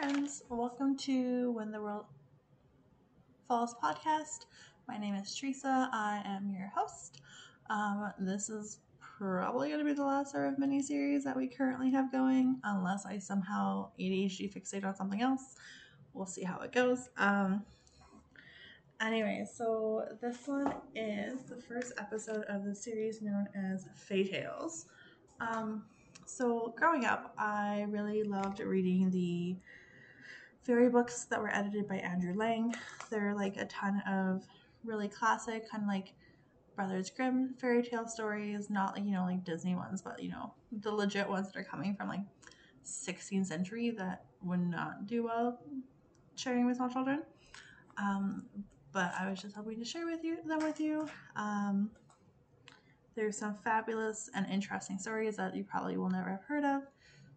friends. Welcome to When the World Falls podcast. My name is Teresa. I am your host. Um, this is probably going to be the last of mini series that we currently have going, unless I somehow ADHD fixate on something else. We'll see how it goes. Um, anyway, so this one is the first episode of the series known as Fae Tales. Um, so growing up, I really loved reading the fairy books that were edited by Andrew Lang. There are like a ton of really classic, kind of like Brothers Grimm fairy tale stories, not like, you know, like Disney ones, but you know, the legit ones that are coming from like 16th century that would not do well sharing with small children. Um, but I was just hoping to share with you them with you. Um, there's some fabulous and interesting stories that you probably will never have heard of.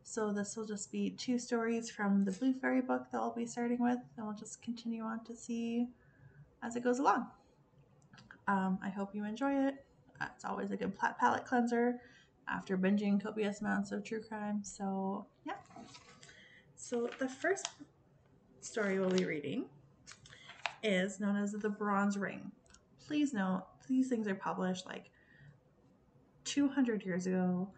So this will just be two stories from the Blue Fairy book that I'll be starting with, and we'll just continue on to see as it goes along. Um, I hope you enjoy it. It's always a good palate cleanser after binging copious amounts of true crime. So yeah. So the first story we'll be reading is known as the Bronze Ring. Please note these things are published like 200 years ago.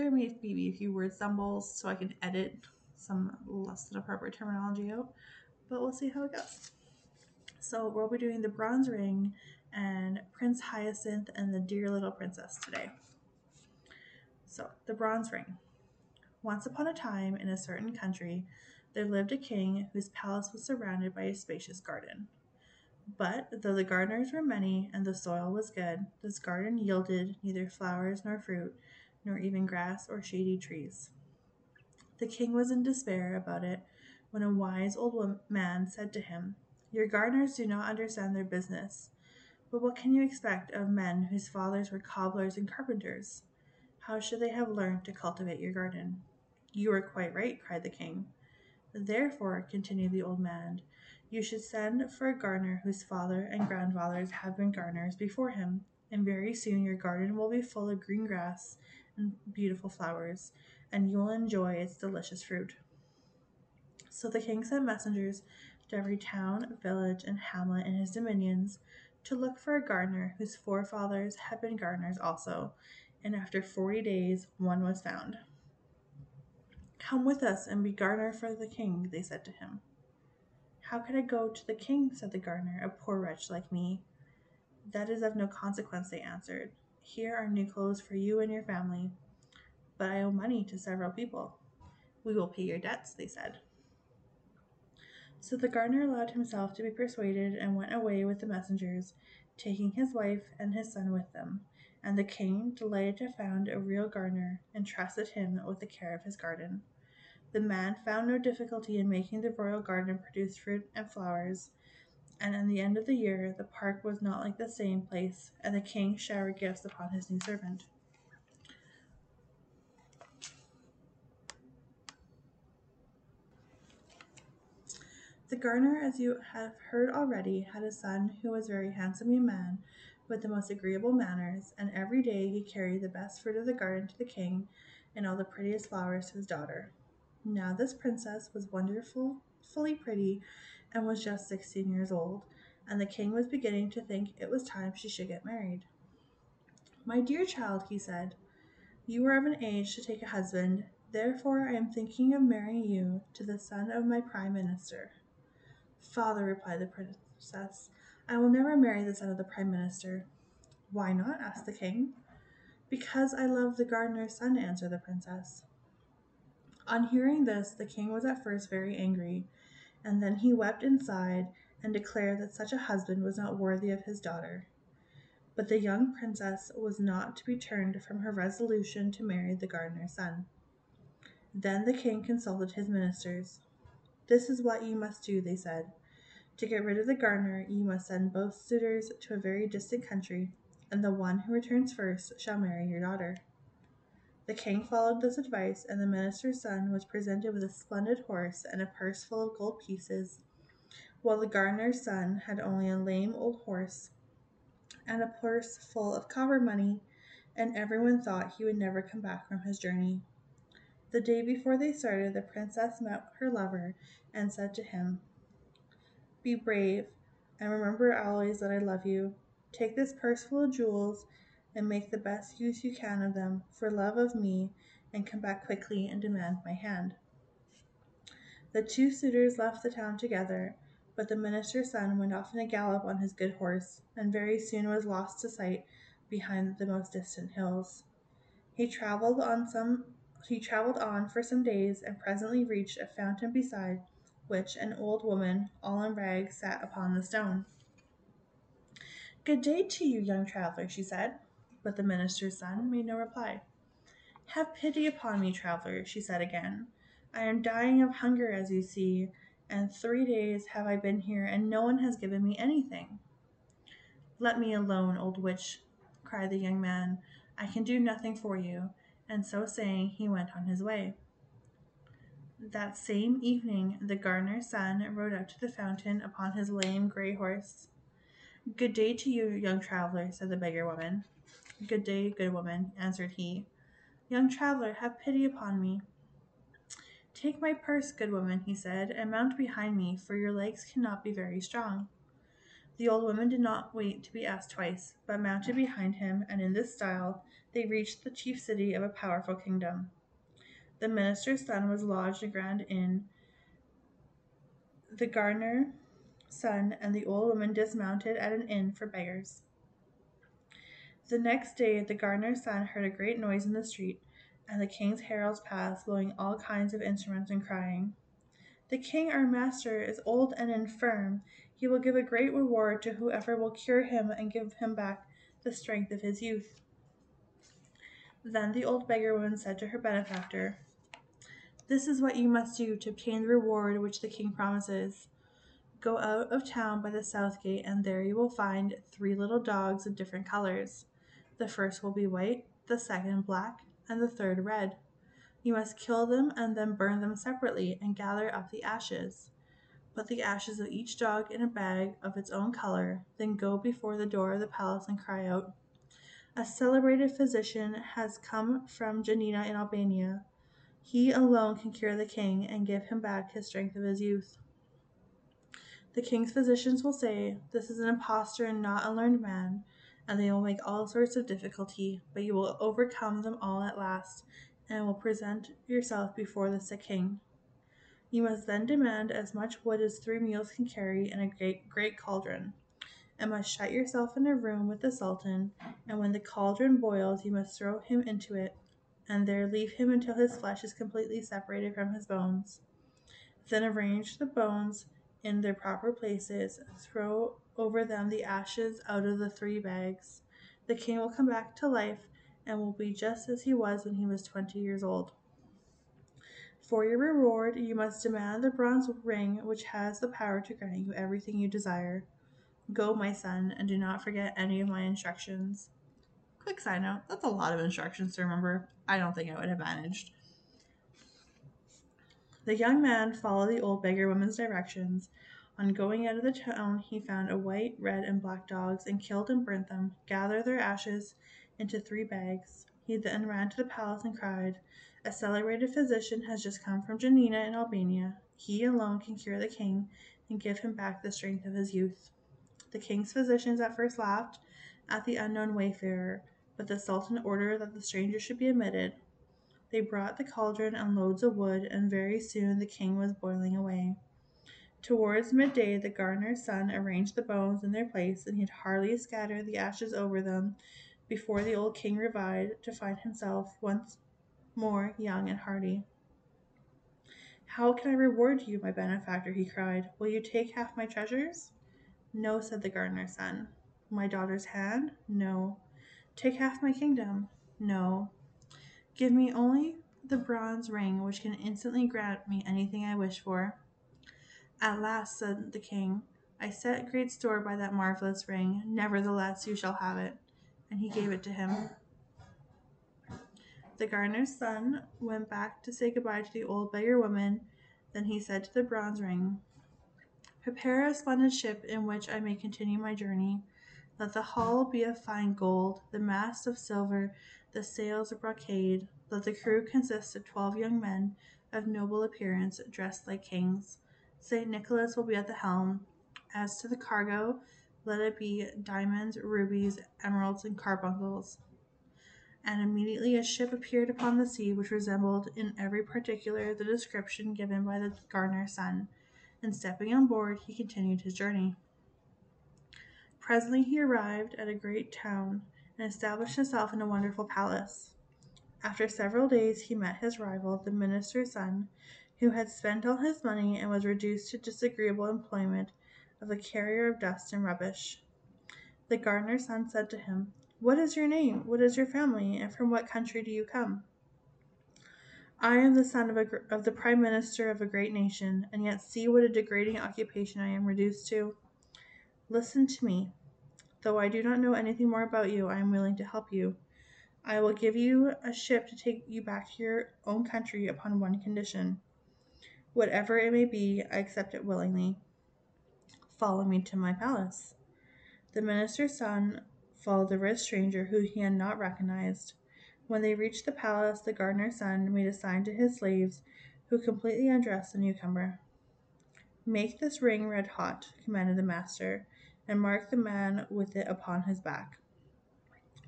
There may be a few word stumbles, so I can edit some less than appropriate terminology out, but we'll see how it goes. So we'll be doing the Bronze Ring and Prince Hyacinth and the Dear Little Princess today. So, the Bronze Ring. Once upon a time, in a certain country, there lived a king whose palace was surrounded by a spacious garden. But though the gardeners were many and the soil was good, this garden yielded neither flowers nor fruit, nor even grass or shady trees. The king was in despair about it when a wise old man said to him, Your gardeners do not understand their business. But what can you expect of men whose fathers were cobblers and carpenters? How should they have learned to cultivate your garden? You are quite right, cried the king. Therefore, continued the old man, you should send for a gardener whose father and grandfathers have been gardeners before him, and very soon your garden will be full of green grass beautiful flowers, and you will enjoy its delicious fruit. So the king sent messengers to every town, village, and hamlet in his dominions to look for a gardener whose forefathers had been gardeners also, and after forty days one was found. Come with us and be gardener for the king, they said to him. How could I go to the king? said the gardener, a poor wretch like me. That is of no consequence, they answered. Here are new clothes for you and your family. But I owe money to several people. We will pay your debts, they said. So the gardener allowed himself to be persuaded and went away with the messengers, taking his wife and his son with them. And the king, delighted to find a real gardener, entrusted him with the care of his garden. The man found no difficulty in making the royal garden produce fruit and flowers, and at the end of the year the park was not like the same place, and the king showered gifts upon his new servant. The gardener, as you have heard already, had a son who was very handsome young man, with the most agreeable manners, and every day he carried the best fruit of the garden to the king, and all the prettiest flowers to his daughter. Now this princess was wonderfully pretty and was just sixteen years old, and the king was beginning to think it was time she should get married. My dear child, he said, you are of an age to take a husband, therefore I am thinking of marrying you to the son of my prime minister. Father, replied the princess, I will never marry the son of the prime minister. Why not? asked the king. Because I love the gardener's son, answered the princess. On hearing this, the king was at first very angry, and then he wept and sighed, and declared that such a husband was not worthy of his daughter. But the young princess was not to be turned from her resolution to marry the gardener's son. Then the king consulted his ministers. This is what you must do, they said. To get rid of the gardener, you must send both suitors to a very distant country, and the one who returns first shall marry your daughter. The king followed this advice, and the minister's son was presented with a splendid horse and a purse full of gold pieces, while the gardener's son had only a lame old horse and a purse full of copper money, and everyone thought he would never come back from his journey. The day before they started, the princess met her lover and said to him, Be brave, and remember always that I love you. Take this purse full of jewels and make the best use you can of them for love of me, and come back quickly and demand my hand. The two suitors left the town together, but the minister's son went off in a gallop on his good horse, and very soon was lost to sight behind the most distant hills. He traveled on some he traveled on for some days and presently reached a fountain beside which an old woman, all in rags, sat upon the stone. Good day to you, young traveler, she said, but the minister's son made no reply. Have pity upon me, traveler, she said again. I am dying of hunger, as you see, and three days have I been here, and no one has given me anything. Let me alone, old witch, cried the young man. I can do nothing for you and so saying he went on his way. That same evening the gardener's son rode up to the fountain upon his lame gray horse. Good day to you, young traveler, said the beggar woman. Good day, good woman, answered he. Young traveler, have pity upon me. Take my purse, good woman, he said, and mount behind me, for your legs cannot be very strong. The old woman did not wait to be asked twice, but mounted behind him, and in this style they reached the chief city of a powerful kingdom. The minister's son was lodged in a grand inn. The gardener's son and the old woman dismounted at an inn for beggars. The next day the gardener's son heard a great noise in the street, and the king's heralds passed, blowing all kinds of instruments and crying, The king our master is old and infirm. He will give a great reward to whoever will cure him and give him back the strength of his youth. Then the old beggar woman said to her benefactor, This is what you must do to obtain the reward which the king promises. Go out of town by the south gate, and there you will find three little dogs of different colors. The first will be white, the second black, and the third red. You must kill them and then burn them separately and gather up the ashes. Put the ashes of each dog in a bag of its own color, then go before the door of the palace and cry out, a celebrated physician has come from Janina in Albania. He alone can cure the king and give him back his strength of his youth. The king's physicians will say, This is an impostor and not a learned man, and they will make all sorts of difficulty, but you will overcome them all at last, and will present yourself before the sick king. You must then demand as much wood as three mules can carry in a great, great cauldron and must shut yourself in a room with the Sultan, and when the cauldron boils, you must throw him into it, and there leave him until his flesh is completely separated from his bones. Then arrange the bones in their proper places, throw over them the ashes out of the three bags. The king will come back to life and will be just as he was when he was twenty years old. For your reward, you must demand the bronze ring which has the power to grant you everything you desire. Go, my son, and do not forget any of my instructions. Quick side note that's a lot of instructions to remember. I don't think I would have managed. The young man followed the old beggar woman's directions. On going out of the town, he found a white, red, and black dogs and killed and burnt them, gathered their ashes into three bags. He then ran to the palace and cried, A celebrated physician has just come from Janina in Albania. He alone can cure the king and give him back the strength of his youth. The king's physicians at first laughed at the unknown wayfarer, but the sultan ordered that the stranger should be admitted. They brought the cauldron and loads of wood, and very soon the king was boiling away. Towards midday, the gardener's son arranged the bones in their place, and he had hardly scattered the ashes over them before the old king revived to find himself once more young and hearty. How can I reward you, my benefactor? he cried. Will you take half my treasures? No, said the gardener's son. My daughter's hand? No. Take half my kingdom? No. Give me only the bronze ring, which can instantly grant me anything I wish for. At last, said the king, I set great store by that marvelous ring. Nevertheless, you shall have it. And he gave it to him. The gardener's son went back to say goodbye to the old beggar woman. Then he said to the bronze ring, Prepare a splendid ship in which I may continue my journey. Let the hull be of fine gold, the masts of silver, the sails of brocade. Let the crew consist of twelve young men of noble appearance, dressed like kings. St. Nicholas will be at the helm. As to the cargo, let it be diamonds, rubies, emeralds, and carbuncles. And immediately a ship appeared upon the sea, which resembled in every particular the description given by the gardener's son. And stepping on board, he continued his journey. Presently he arrived at a great town and established himself in a wonderful palace. After several days, he met his rival, the minister's son, who had spent all his money and was reduced to disagreeable employment of a carrier of dust and rubbish. The gardener's son said to him, What is your name? What is your family? And from what country do you come? I am the son of, a, of the prime minister of a great nation, and yet see what a degrading occupation I am reduced to. Listen to me. Though I do not know anything more about you, I am willing to help you. I will give you a ship to take you back to your own country upon one condition. Whatever it may be, I accept it willingly. Follow me to my palace. The minister's son followed the rich stranger whom he had not recognized. When they reached the palace, the gardener's son made a sign to his slaves, who completely undressed the newcomer. Make this ring red hot, commanded the master, and mark the man with it upon his back.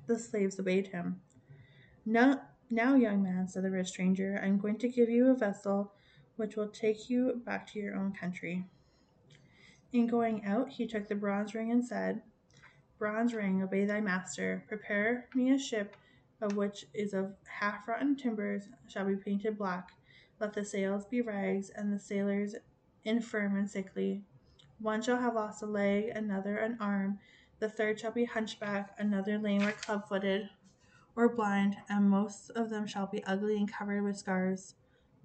The slaves obeyed him. Now, now, young man, said the rich stranger, I am going to give you a vessel which will take you back to your own country. In going out, he took the bronze ring and said, Bronze ring, obey thy master. Prepare me a ship of which is of half rotten timbers shall be painted black. Let the sails be rags, and the sailors infirm and sickly. One shall have lost a leg, another an arm, the third shall be hunchback, another lame or club footed or blind, and most of them shall be ugly and covered with scars.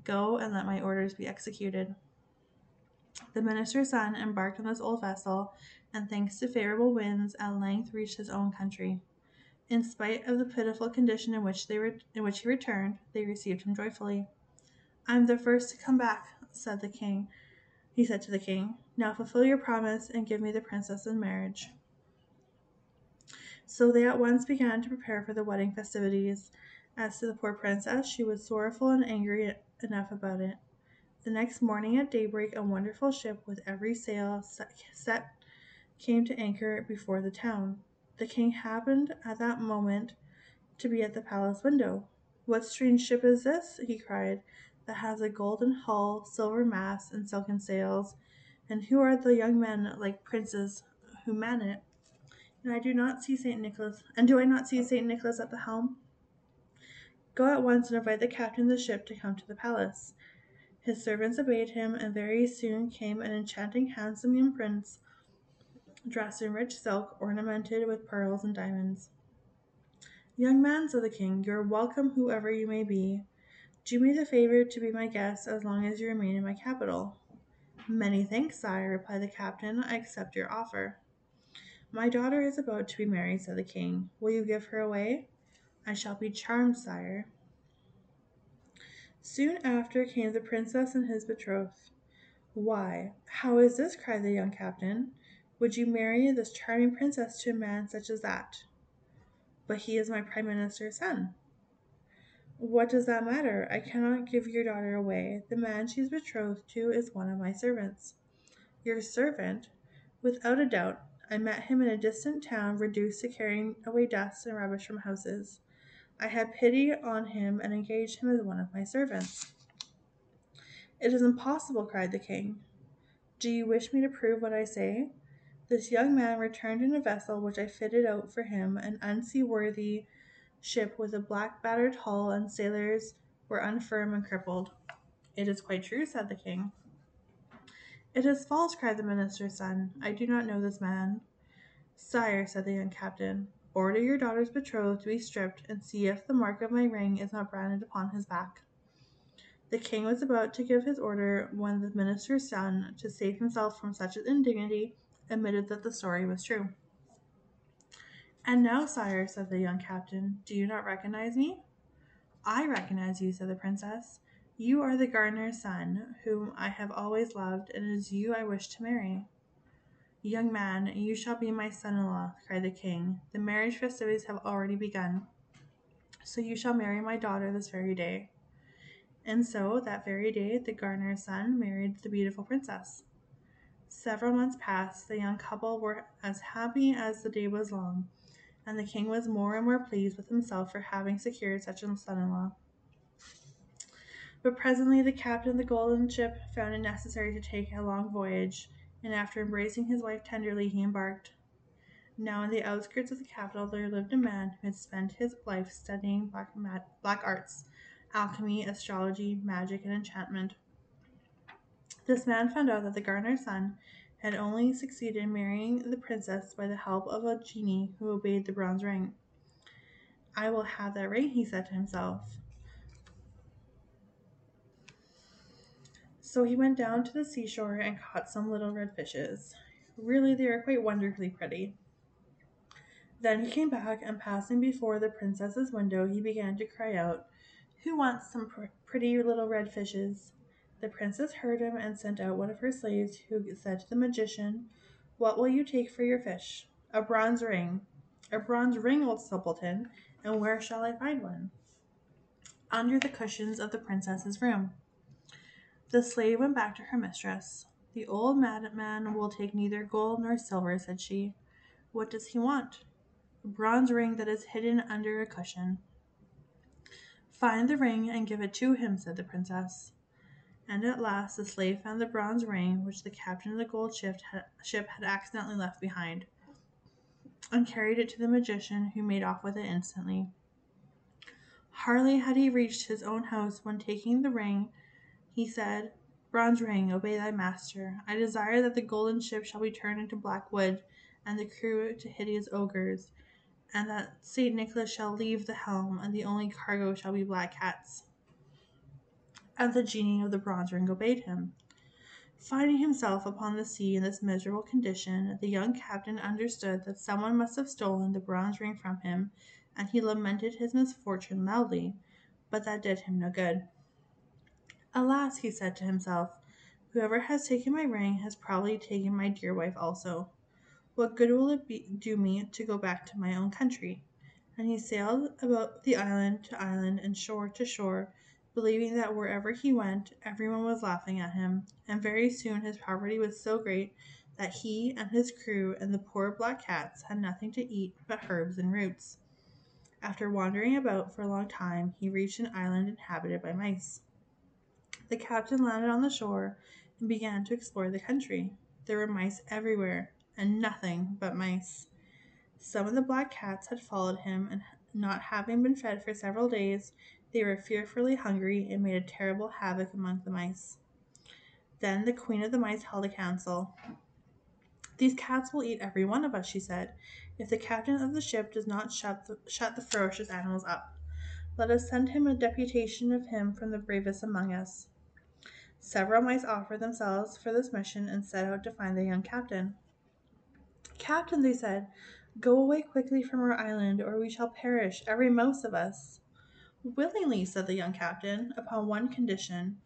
Go and let my orders be executed. The minister's son embarked on this old vessel, and thanks to favorable winds, at length reached his own country. In spite of the pitiful condition in which they re- in which he returned, they received him joyfully. "I am the first to come back," said the king. He said to the king, "Now fulfill your promise and give me the princess in marriage." So they at once began to prepare for the wedding festivities. As to the poor princess, she was sorrowful and angry enough about it. The next morning at daybreak a wonderful ship with every sail set came to anchor before the town. The king happened at that moment to be at the palace window. What strange ship is this, he cried, that has a golden hull, silver masts, and silken sails? And who are the young men like princes who man it? And I do not see Saint Nicholas and do I not see Saint Nicholas at the helm? Go at once and invite the captain of the ship to come to the palace. His servants obeyed him, and very soon came an enchanting, handsome young prince, dressed in rich silk, ornamented with pearls and diamonds. Young man, said the king, you are welcome whoever you may be. Do me the favor to be my guest as long as you remain in my capital. Many thanks, sire, replied the captain. I accept your offer. My daughter is about to be married, said the king. Will you give her away? I shall be charmed, sire. Soon after came the princess and his betrothed. Why, how is this? cried the young captain. Would you marry this charming princess to a man such as that? But he is my prime minister's son. What does that matter? I cannot give your daughter away. The man she is betrothed to is one of my servants. Your servant? Without a doubt. I met him in a distant town, reduced to carrying away dust and rubbish from houses. I had pity on him and engaged him as one of my servants. It is impossible, cried the king. Do you wish me to prove what I say? This young man returned in a vessel which I fitted out for him, an unseaworthy ship with a black battered hull, and sailors were unfirm and crippled. It is quite true, said the king. It is false, cried the minister's son. I do not know this man. Sire, said the young captain, Order your daughter's betrothed to be stripped, and see if the mark of my ring is not branded upon his back. The king was about to give his order when the minister's son, to save himself from such an indignity, admitted that the story was true. And now, sire, said the young captain, do you not recognize me? I recognize you, said the princess. You are the gardener's son, whom I have always loved, and it is you I wish to marry. Young man, you shall be my son in law, cried the king. The marriage festivities have already begun. So you shall marry my daughter this very day. And so that very day the gardener's son married the beautiful princess. Several months passed, the young couple were as happy as the day was long, and the king was more and more pleased with himself for having secured such a son in law. But presently the captain of the golden ship found it necessary to take a long voyage, and after embracing his wife tenderly, he embarked. Now, in the outskirts of the capital, there lived a man who had spent his life studying black, black arts, alchemy, astrology, magic, and enchantment. This man found out that the gardener's son had only succeeded in marrying the princess by the help of a genie who obeyed the bronze ring. I will have that ring, he said to himself. So he went down to the seashore and caught some little red fishes. Really, they were quite wonderfully pretty. Then he came back, and passing before the princess's window, he began to cry out, Who wants some pr- pretty little red fishes? The princess heard him and sent out one of her slaves, who said to the magician, What will you take for your fish? A bronze ring. A bronze ring, old simpleton, and where shall I find one? Under the cushions of the princess's room. The slave went back to her mistress. The old madman will take neither gold nor silver, said she. What does he want? A bronze ring that is hidden under a cushion. Find the ring and give it to him, said the princess. And at last the slave found the bronze ring which the captain of the gold ship had, ship had accidentally left behind, and carried it to the magician, who made off with it instantly. Hardly had he reached his own house when, taking the ring, he said, Bronze ring, obey thy master. I desire that the golden ship shall be turned into black wood, and the crew to hideous ogres, and that Saint Nicholas shall leave the helm, and the only cargo shall be black cats and the genie of the bronze ring obeyed him. Finding himself upon the sea in this miserable condition, the young captain understood that someone must have stolen the bronze ring from him, and he lamented his misfortune loudly, but that did him no good. Alas, he said to himself, whoever has taken my ring has probably taken my dear wife also. What good will it be, do me to go back to my own country? And he sailed about the island to island and shore to shore, believing that wherever he went, everyone was laughing at him, and very soon his poverty was so great that he and his crew and the poor black cats had nothing to eat but herbs and roots. After wandering about for a long time, he reached an island inhabited by mice. The captain landed on the shore and began to explore the country. There were mice everywhere, and nothing but mice. Some of the black cats had followed him, and not having been fed for several days, they were fearfully hungry and made a terrible havoc among the mice. Then the queen of the mice held a council. These cats will eat every one of us, she said, if the captain of the ship does not shut the, shut the ferocious animals up. Let us send him a deputation of him from the bravest among us. Several mice offered themselves for this mission and set out to find the young captain. Captain, they said, go away quickly from our island, or we shall perish, every mouse of us. Willingly, said the young captain, upon one condition,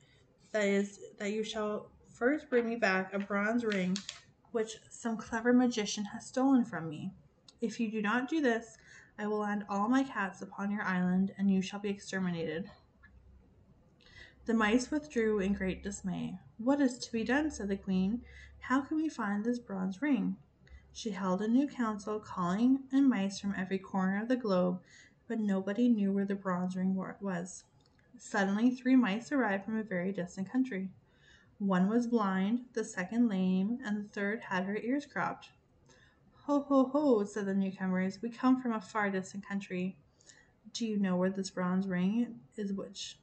that is, that you shall first bring me back a bronze ring which some clever magician has stolen from me. If you do not do this, I will land all my cats upon your island, and you shall be exterminated. The mice withdrew in great dismay. What is to be done? said the queen. How can we find this bronze ring? She held a new council, calling in mice from every corner of the globe but nobody knew where the bronze ring was. Suddenly, three mice arrived from a very distant country. One was blind, the second lame, and the third had her ears cropped. Ho, ho, ho, said the newcomers. We come from a far distant country. Do you know where this bronze ring is which?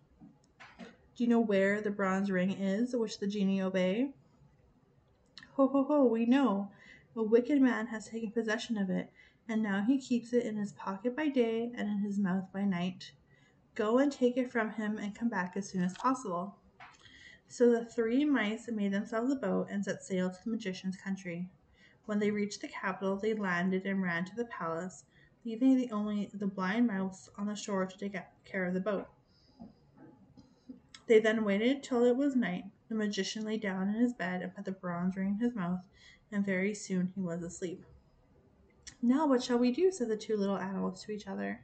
Do you know where the bronze ring is which the genie obey? Ho, ho, ho, we know. A wicked man has taken possession of it and now he keeps it in his pocket by day and in his mouth by night. Go and take it from him and come back as soon as possible. So the three mice made themselves a boat and set sail to the magician's country. When they reached the capital, they landed and ran to the palace, leaving the only the blind mouse on the shore to take care of the boat. They then waited till it was night. The magician lay down in his bed and put the bronze ring in his mouth, and very soon he was asleep. Now what shall we do? said the two little animals to each other.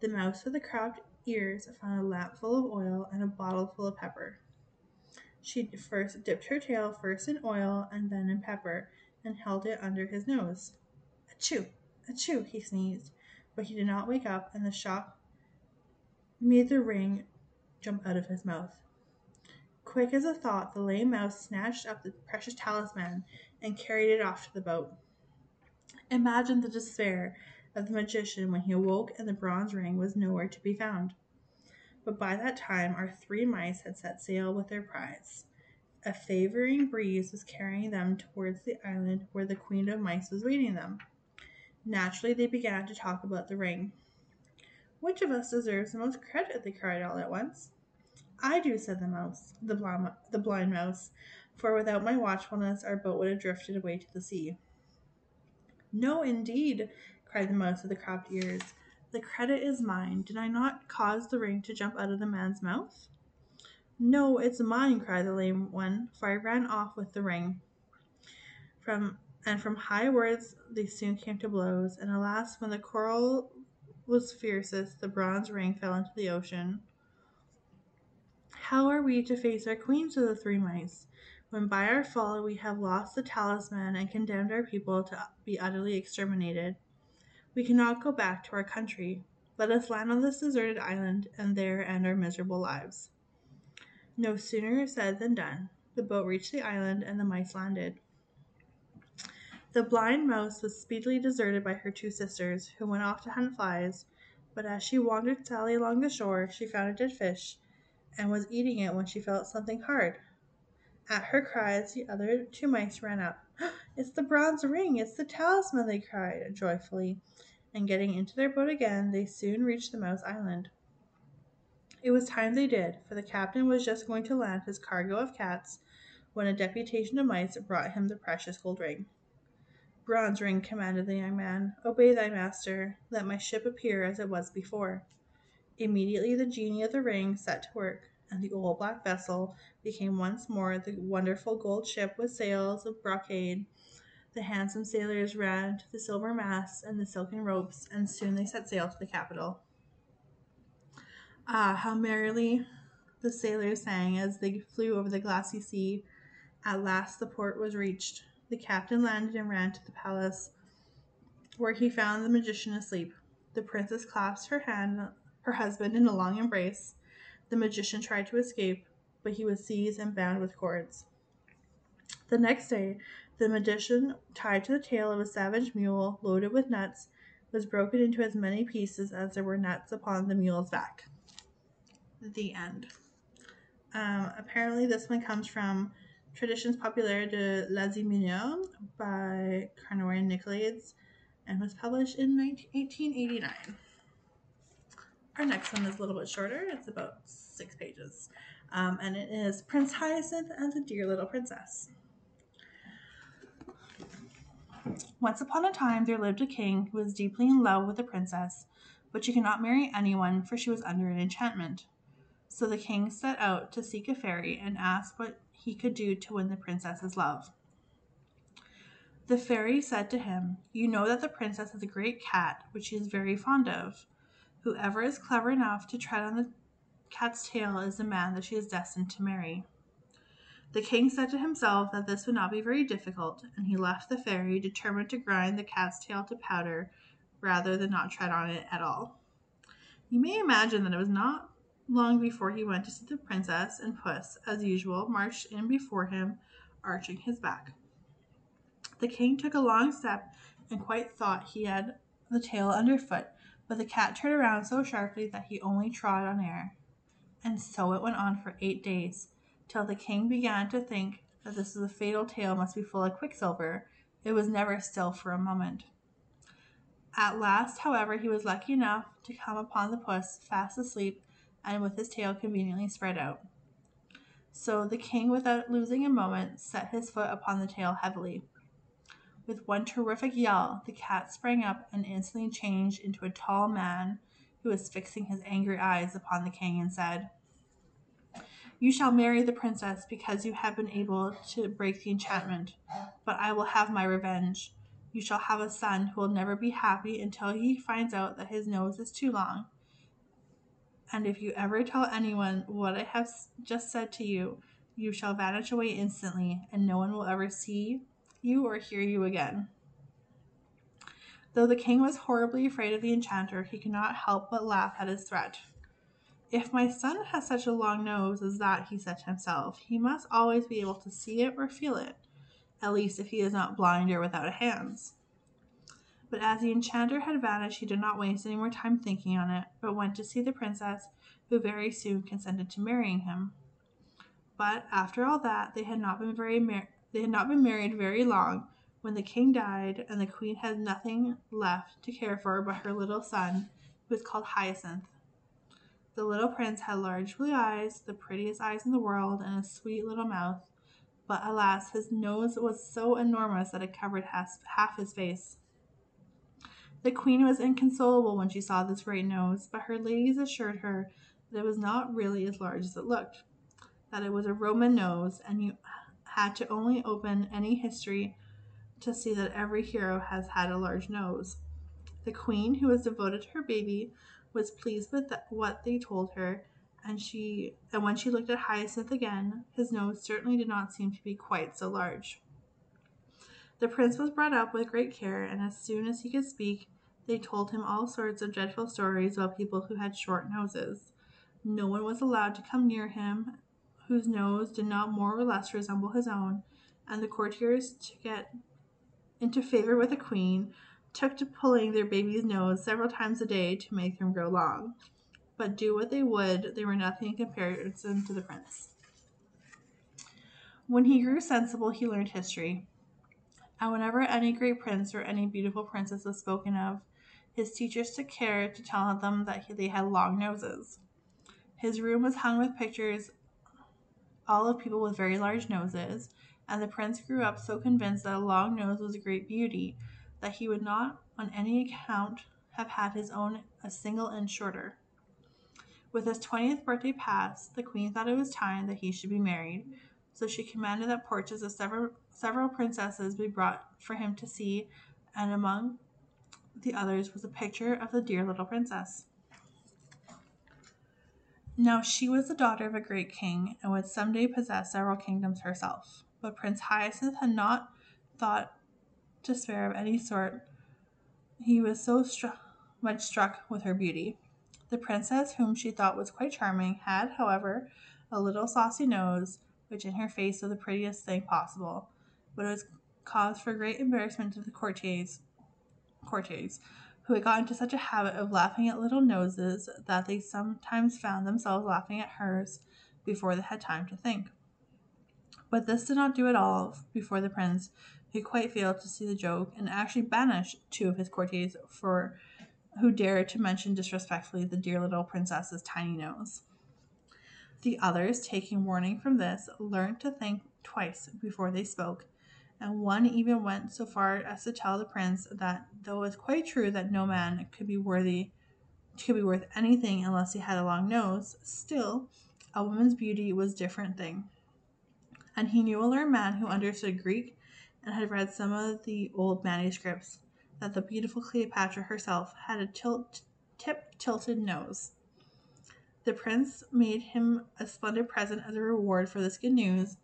The mouse with the cropped ears found a lamp full of oil and a bottle full of pepper. She first dipped her tail first in oil and then in pepper, and held it under his nose. Achoo! Achoo! he sneezed, but he did not wake up, and the shock made the ring jump out of his mouth. Quick as a thought, the lame mouse snatched up the precious talisman and carried it off to the boat. Imagine the despair of the magician when he awoke and the bronze ring was nowhere to be found. But by that time our three mice had set sail with their prize. A favoring breeze was carrying them towards the island where the queen of mice was waiting them. Naturally, they began to talk about the ring. Which of us deserves the most credit? they cried all at once. I do, said the mouse, the blind, the blind mouse, for without my watchfulness our boat would have drifted away to the sea. No, indeed, cried the mouse with the cropped ears. The credit is mine. Did I not cause the ring to jump out of the man's mouth? No, it's mine, cried the lame one, for I ran off with the ring. From and from high words they soon came to blows, and alas, when the quarrel was fiercest, the bronze ring fell into the ocean. How are we to face our queen? of the three mice, when by our folly we have lost the talisman and condemned our people to be utterly exterminated. We cannot go back to our country. Let us land on this deserted island, and there end our miserable lives. No sooner said than done. The boat reached the island, and the mice landed. The blind mouse was speedily deserted by her two sisters, who went off to hunt flies, but as she wandered sadly along the shore, she found a dead fish, and was eating it when she felt something hard. At her cries, the other two mice ran up. It's the bronze ring! It's the talisman! they cried joyfully, and getting into their boat again, they soon reached the Mouse Island. It was time they did, for the captain was just going to land his cargo of cats when a deputation of mice brought him the precious gold ring. Bronze ring, commanded the young man, obey thy master. Let my ship appear as it was before. Immediately the genie of the ring set to work and the old black vessel became once more the wonderful gold ship with sails of brocade. The handsome sailors ran to the silver masts and the silken ropes, and soon they set sail to the capital. Ah, how merrily the sailors sang as they flew over the glassy sea. At last the port was reached. The captain landed and ran to the palace, where he found the magician asleep. The princess clasped her hand, her husband, in a long embrace. The magician tried to escape, but he was seized and bound with cords. The next day, the magician, tied to the tail of a savage mule loaded with nuts, was broken into as many pieces as there were nuts upon the mule's back. The end. Um, apparently, this one comes from Traditions Populaires de l'Asie by Carnoy and Nicolaides and was published in 19- 1889. Our next one is a little bit shorter. It's about six pages. Um, and it is Prince Hyacinth and the Dear Little Princess. Once upon a time, there lived a king who was deeply in love with a princess, but she could not marry anyone, for she was under an enchantment. So the king set out to seek a fairy and asked what he could do to win the princess's love. The fairy said to him, You know that the princess has a great cat, which she is very fond of. Whoever is clever enough to tread on the cat's tail is the man that she is destined to marry. The king said to himself that this would not be very difficult, and he left the fairy determined to grind the cat's tail to powder rather than not tread on it at all. You may imagine that it was not long before he went to see the princess, and Puss, as usual, marched in before him, arching his back. The king took a long step and quite thought he had the tail underfoot, but the cat turned around so sharply that he only trod on air. And so it went on for eight days, till the king began to think that this a fatal tail must be full of quicksilver. It was never still for a moment. At last, however, he was lucky enough to come upon the puss fast asleep and with his tail conveniently spread out. So the king, without losing a moment, set his foot upon the tail heavily. With one terrific yell, the cat sprang up and instantly changed into a tall man who was fixing his angry eyes upon the king and said, You shall marry the princess because you have been able to break the enchantment, but I will have my revenge. You shall have a son who will never be happy until he finds out that his nose is too long. And if you ever tell anyone what I have just said to you, you shall vanish away instantly, and no one will ever see you or hear you again. Though the king was horribly afraid of the enchanter, he could not help but laugh at his threat. If my son has such a long nose as that, he said to himself, he must always be able to see it or feel it, at least if he is not blind or without hands. But as the enchanter had vanished, he did not waste any more time thinking on it, but went to see the princess, who very soon consented to marrying him. But after all that, they had not been very mar- they had not been married very long when the king died, and the queen had nothing left to care for but her little son, who was called Hyacinth. The little prince had large blue eyes, the prettiest eyes in the world, and a sweet little mouth. But alas, his nose was so enormous that it covered half his face. The queen was inconsolable when she saw this great nose, but her ladies assured her that it was not really as large as it looked, that it was a Roman nose, and you had to only open any history to see that every hero has had a large nose. The queen, who was devoted to her baby, was pleased with what they told her, and she and when she looked at Hyacinth again, his nose certainly did not seem to be quite so large. The prince was brought up with great care, and as soon as he could speak, they told him all sorts of dreadful stories about people who had short noses. No one was allowed to come near him whose nose did not more or less resemble his own, and the courtiers, to get into favor with the queen, took to pulling their baby's nose several times a day to make him grow long. But do what they would, they were nothing in comparison to the prince. When he grew sensible, he learned history. And whenever any great prince or any beautiful princess was spoken of, his teachers took care to tell them that they had long noses. His room was hung with pictures, all of people with very large noses, and the prince grew up so convinced that a long nose was a great beauty that he would not on any account have had his own a single inch shorter. With his 20th birthday past, the queen thought it was time that he should be married, so she commanded that portraits of several, several princesses be brought for him to see, and among the others was a picture of the dear little princess. Now she was the daughter of a great king, and would some day possess several kingdoms herself. But Prince Hyacinth had not thought to spare of any sort. He was so stru- much struck with her beauty. The princess, whom she thought was quite charming, had, however, a little saucy nose, which in her face was the prettiest thing possible, but it was cause for great embarrassment to the courtiers, courtiers, who had got into such a habit of laughing at little noses that they sometimes found themselves laughing at hers before they had time to think. But this did not do at all before the prince, who quite failed to see the joke and actually banished two of his courtiers for who dared to mention disrespectfully the dear little princess's tiny nose. The others, taking warning from this, learned to think twice before they spoke, and one even went so far as to tell the prince that though it was quite true that no man could be worthy could be worth anything unless he had a long nose, still a woman's beauty was a different thing. And he knew a learned man who understood Greek and had read some of the old manuscripts that the beautiful Cleopatra herself had a tilt, tip tilted nose. The prince made him a splendid present as a reward for this good news,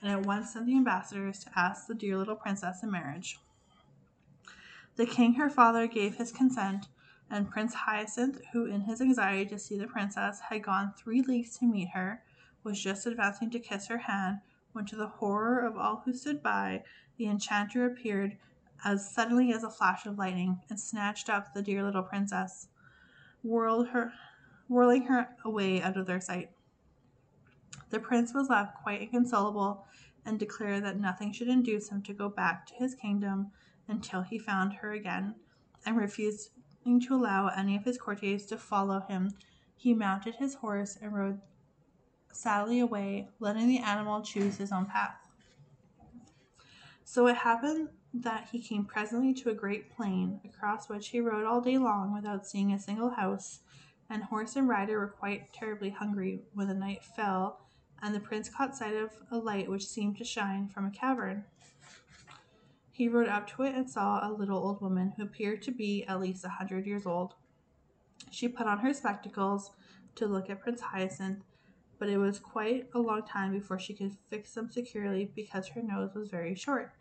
and at once sent the ambassadors to ask the dear little princess in marriage. The king, her father, gave his consent, and Prince Hyacinth, who in his anxiety to see the princess had gone three leagues to meet her, was just advancing to kiss her hand when, to the horror of all who stood by, the enchanter appeared as suddenly as a flash of lightning and snatched up the dear little princess, whirled her, whirling her away out of their sight. The prince was left quite inconsolable and declared that nothing should induce him to go back to his kingdom until he found her again, and refusing to allow any of his courtiers to follow him, he mounted his horse and rode sadly away, letting the animal choose his own path. So it happened that he came presently to a great plain, across which he rode all day long without seeing a single house, and horse and rider were quite terribly hungry when the night fell and the prince caught sight of a light which seemed to shine from a cavern. He rode up to it and saw a little old woman who appeared to be at least a hundred years old. She put on her spectacles, to look at Prince Hyacinth, but it was quite a long time before she could fix them securely because her nose was very short.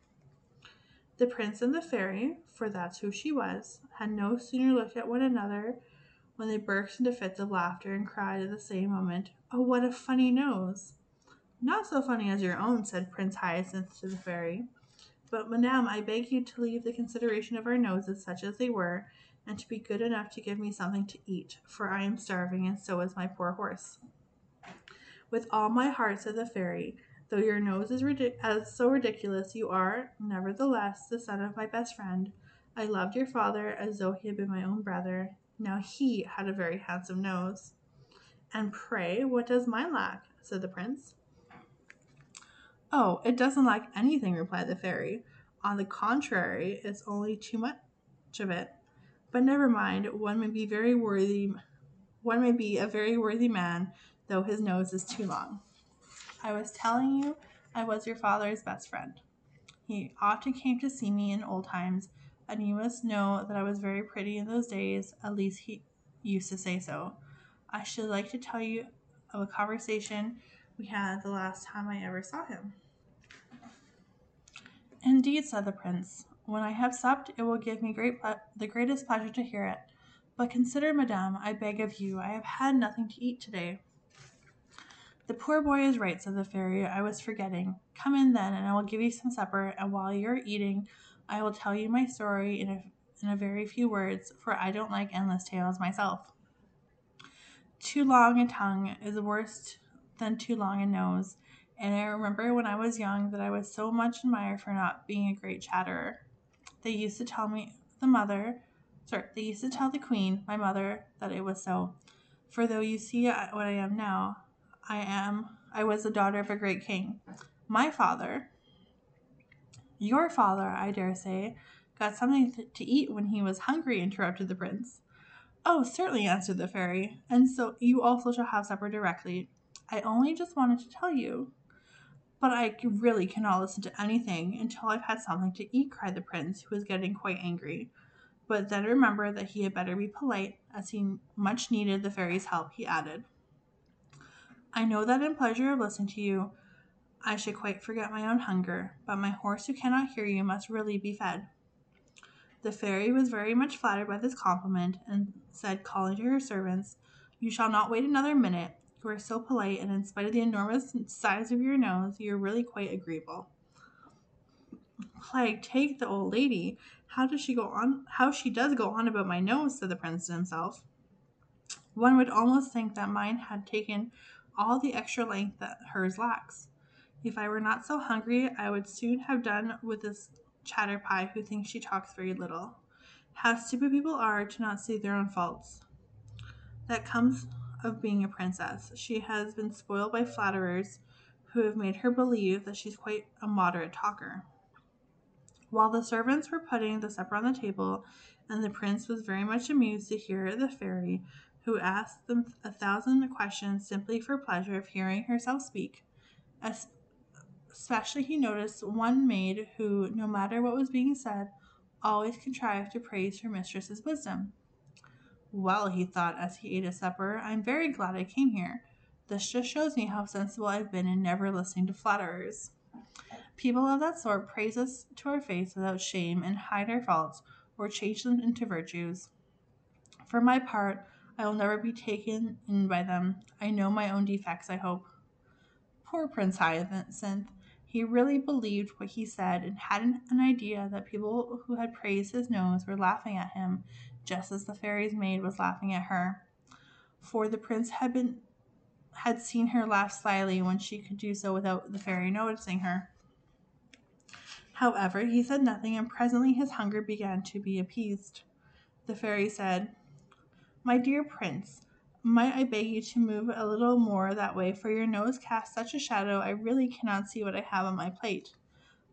The prince and the fairy, for that's who she was, had no sooner looked at one another when they burst into fits of laughter and cried at the same moment, Oh, what a funny nose! Not so funny as your own, said Prince Hyacinth to the fairy. But, madame, I beg you to leave the consideration of our noses, such as they were, and to be good enough to give me something to eat, for I am starving, and so is my poor horse. With all my heart, said the fairy, though your nose is ridic- as so ridiculous, you are, nevertheless, the son of my best friend. I loved your father as though he had been my own brother. Now he had a very handsome nose. And pray, what does mine lack? said the prince. Oh, it doesn't lack anything, replied the fairy. On the contrary, it's only too much of it. But never mind, one may be very worthy one may be a very worthy man, though his nose is too long. I was telling you I was your father's best friend. He often came to see me in old times, and you must know that I was very pretty in those days, at least he used to say so. I should like to tell you of a conversation we had the last time I ever saw him. Indeed, said the prince. When I have supped, it will give me great ple- the greatest pleasure to hear it. But consider, madame, I beg of you, I have had nothing to eat today. The poor boy is right, said the fairy. I was forgetting. Come in then, and I will give you some supper, and while you are eating, I will tell you my story in a, in a very few words, for I don't like endless tales myself. Too long a tongue is worse than too long a nose, and I remember when I was young that I was so much admired for not being a great chatterer. They used to tell me, the mother, sorry, they used to tell the queen, my mother, that it was so. For though you see what I am now, I am, I was the daughter of a great king. My father, your father, I dare say, got something to eat when he was hungry, interrupted the prince. Oh, certainly, answered the fairy, and so you also shall have supper directly. I only just wanted to tell you. But I really cannot listen to anything until I've had something to eat, cried the prince, who was getting quite angry. But then remember that he had better be polite, as he much needed the fairy's help, he added. I know that in pleasure of listening to you, I should quite forget my own hunger, but my horse who cannot hear you must really be fed. The fairy was very much flattered by this compliment, and said, calling to her servants, You shall not wait another minute. You are so polite, and in spite of the enormous size of your nose, you are really quite agreeable. Plague take the old lady. How does she go on? How she does go on about my nose, said the prince to himself. One would almost think that mine had taken all the extra length that hers lacks. If I were not so hungry, I would soon have done with this chatterpie who thinks she talks very little. How stupid people are to not see their own faults. That comes of being a princess. She has been spoiled by flatterers who have made her believe that she's quite a moderate talker. While the servants were putting the supper on the table, and the prince was very much amused to hear the fairy, who asked them a thousand questions simply for pleasure of hearing herself speak. Especially he noticed one maid who, no matter what was being said, always contrived to praise her mistress's wisdom. Well, he thought as he ate his supper, I'm very glad I came here. This just shows me how sensible I've been in never listening to flatterers. People of that sort praise us to our face without shame and hide our faults or change them into virtues. For my part, I will never be taken in by them. I know my own defects, I hope. Poor Prince Hyacinth. He really believed what he said and had an, an idea that people who had praised his nose were laughing at him, just as the fairy's maid was laughing at her. For the prince had been had seen her laugh slyly when she could do so without the fairy noticing her. However, he said nothing, and presently his hunger began to be appeased. The fairy said, My dear prince, might I beg you to move a little more that way, for your nose casts such a shadow I really cannot see what I have on my plate.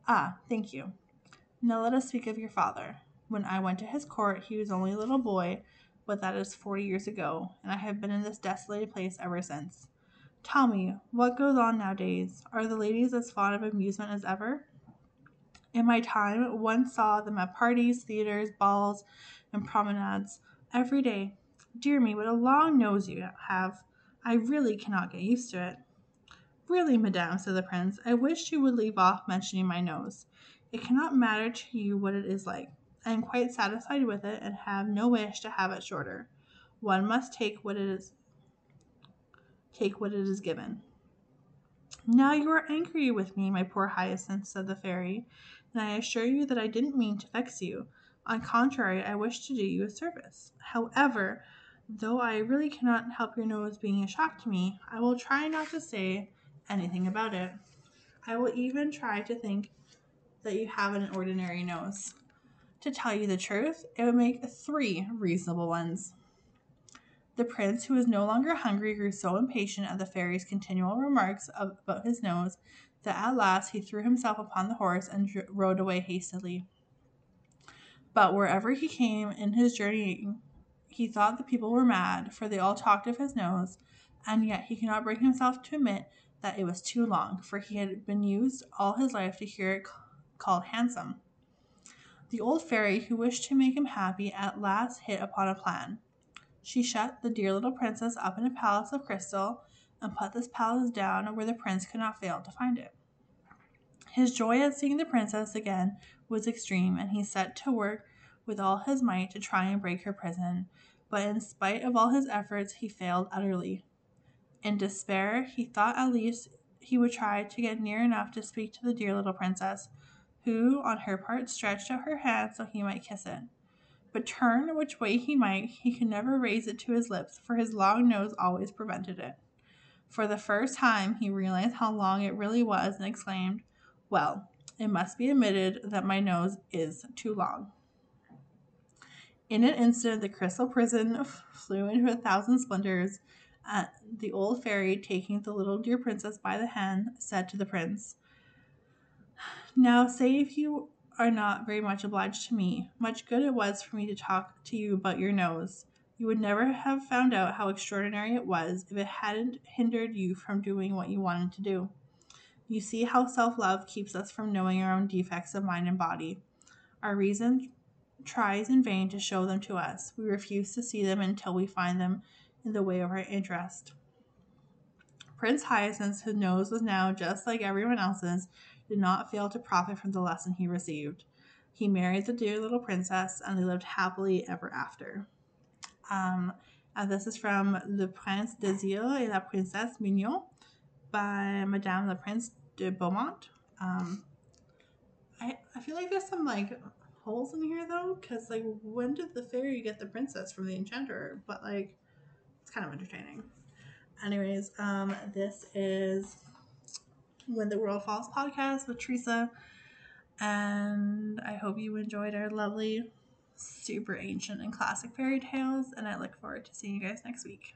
Ah, thank you. Now let us speak of your father. When I went to his court, he was only a little boy, but that is forty years ago, and I have been in this desolated place ever since. Tell me, what goes on nowadays? Are the ladies as fond of amusement as ever? In my time, one saw them at parties, theaters, balls, and promenades every day. Dear me, what a long nose you have! I really cannot get used to it. Really, madame, said the prince, I wish you would leave off mentioning my nose. It cannot matter to you what it is like. I am quite satisfied with it and have no wish to have it shorter. One must take what it is take what it is given. Now you are angry with me, my poor Hyacinth, said the fairy, and I assure you that I didn't mean to vex you. On contrary, I wish to do you a service. However, though I really cannot help your nose being a shock to me, I will try not to say anything about it. I will even try to think that you have an ordinary nose. To tell you the truth, it would make three reasonable ones. The prince, who was no longer hungry, grew so impatient at the fairy's continual remarks about his nose that at last he threw himself upon the horse and rode away hastily. But wherever he came in his journey, he thought the people were mad, for they all talked of his nose, and yet he could not bring himself to admit that it was too long, for he had been used all his life to hear it called handsome. The old fairy, who wished to make him happy, at last hit upon a plan. She shut the dear little princess up in a palace of crystal and put this palace down where the prince could not fail to find it. His joy at seeing the princess again was extreme, and he set to work with all his might to try and break her prison, but in spite of all his efforts, he failed utterly. In despair, he thought at least he would try to get near enough to speak to the dear little princess, who, on her part, stretched out her hand so he might kiss it. But turn which way he might, he could never raise it to his lips, for his long nose always prevented it. For the first time, he realized how long it really was and exclaimed, Well, it must be admitted that my nose is too long. In an instant, the crystal prison flew into a thousand splinters. And uh, the old fairy, taking the little dear princess by the hand, said to the prince, Now say if you are not very much obliged to me. Much good it was for me to talk to you about your nose. You would never have found out how extraordinary it was if it hadn't hindered you from doing what you wanted to do. You see how self love keeps us from knowing our own defects of mind and body. Our reason tries in vain to show them to us. We refuse to see them until we find them in the way of our interest. Prince Hyacinth, whose nose was now just like everyone else's, did not fail to profit from the lesson he received. He married the dear little princess, and they lived happily ever after. Um, and this is from Le Prince Désir et la Princesse Mignon by Madame Leprince de Beaumont. Um, I, I feel like there's some like holes in here though, because like when did the fairy get the princess from the enchanter? But like it's kind of entertaining. Anyways, um, this is when the World Falls podcast with Teresa. And I hope you enjoyed our lovely, super ancient and classic fairy tales. And I look forward to seeing you guys next week.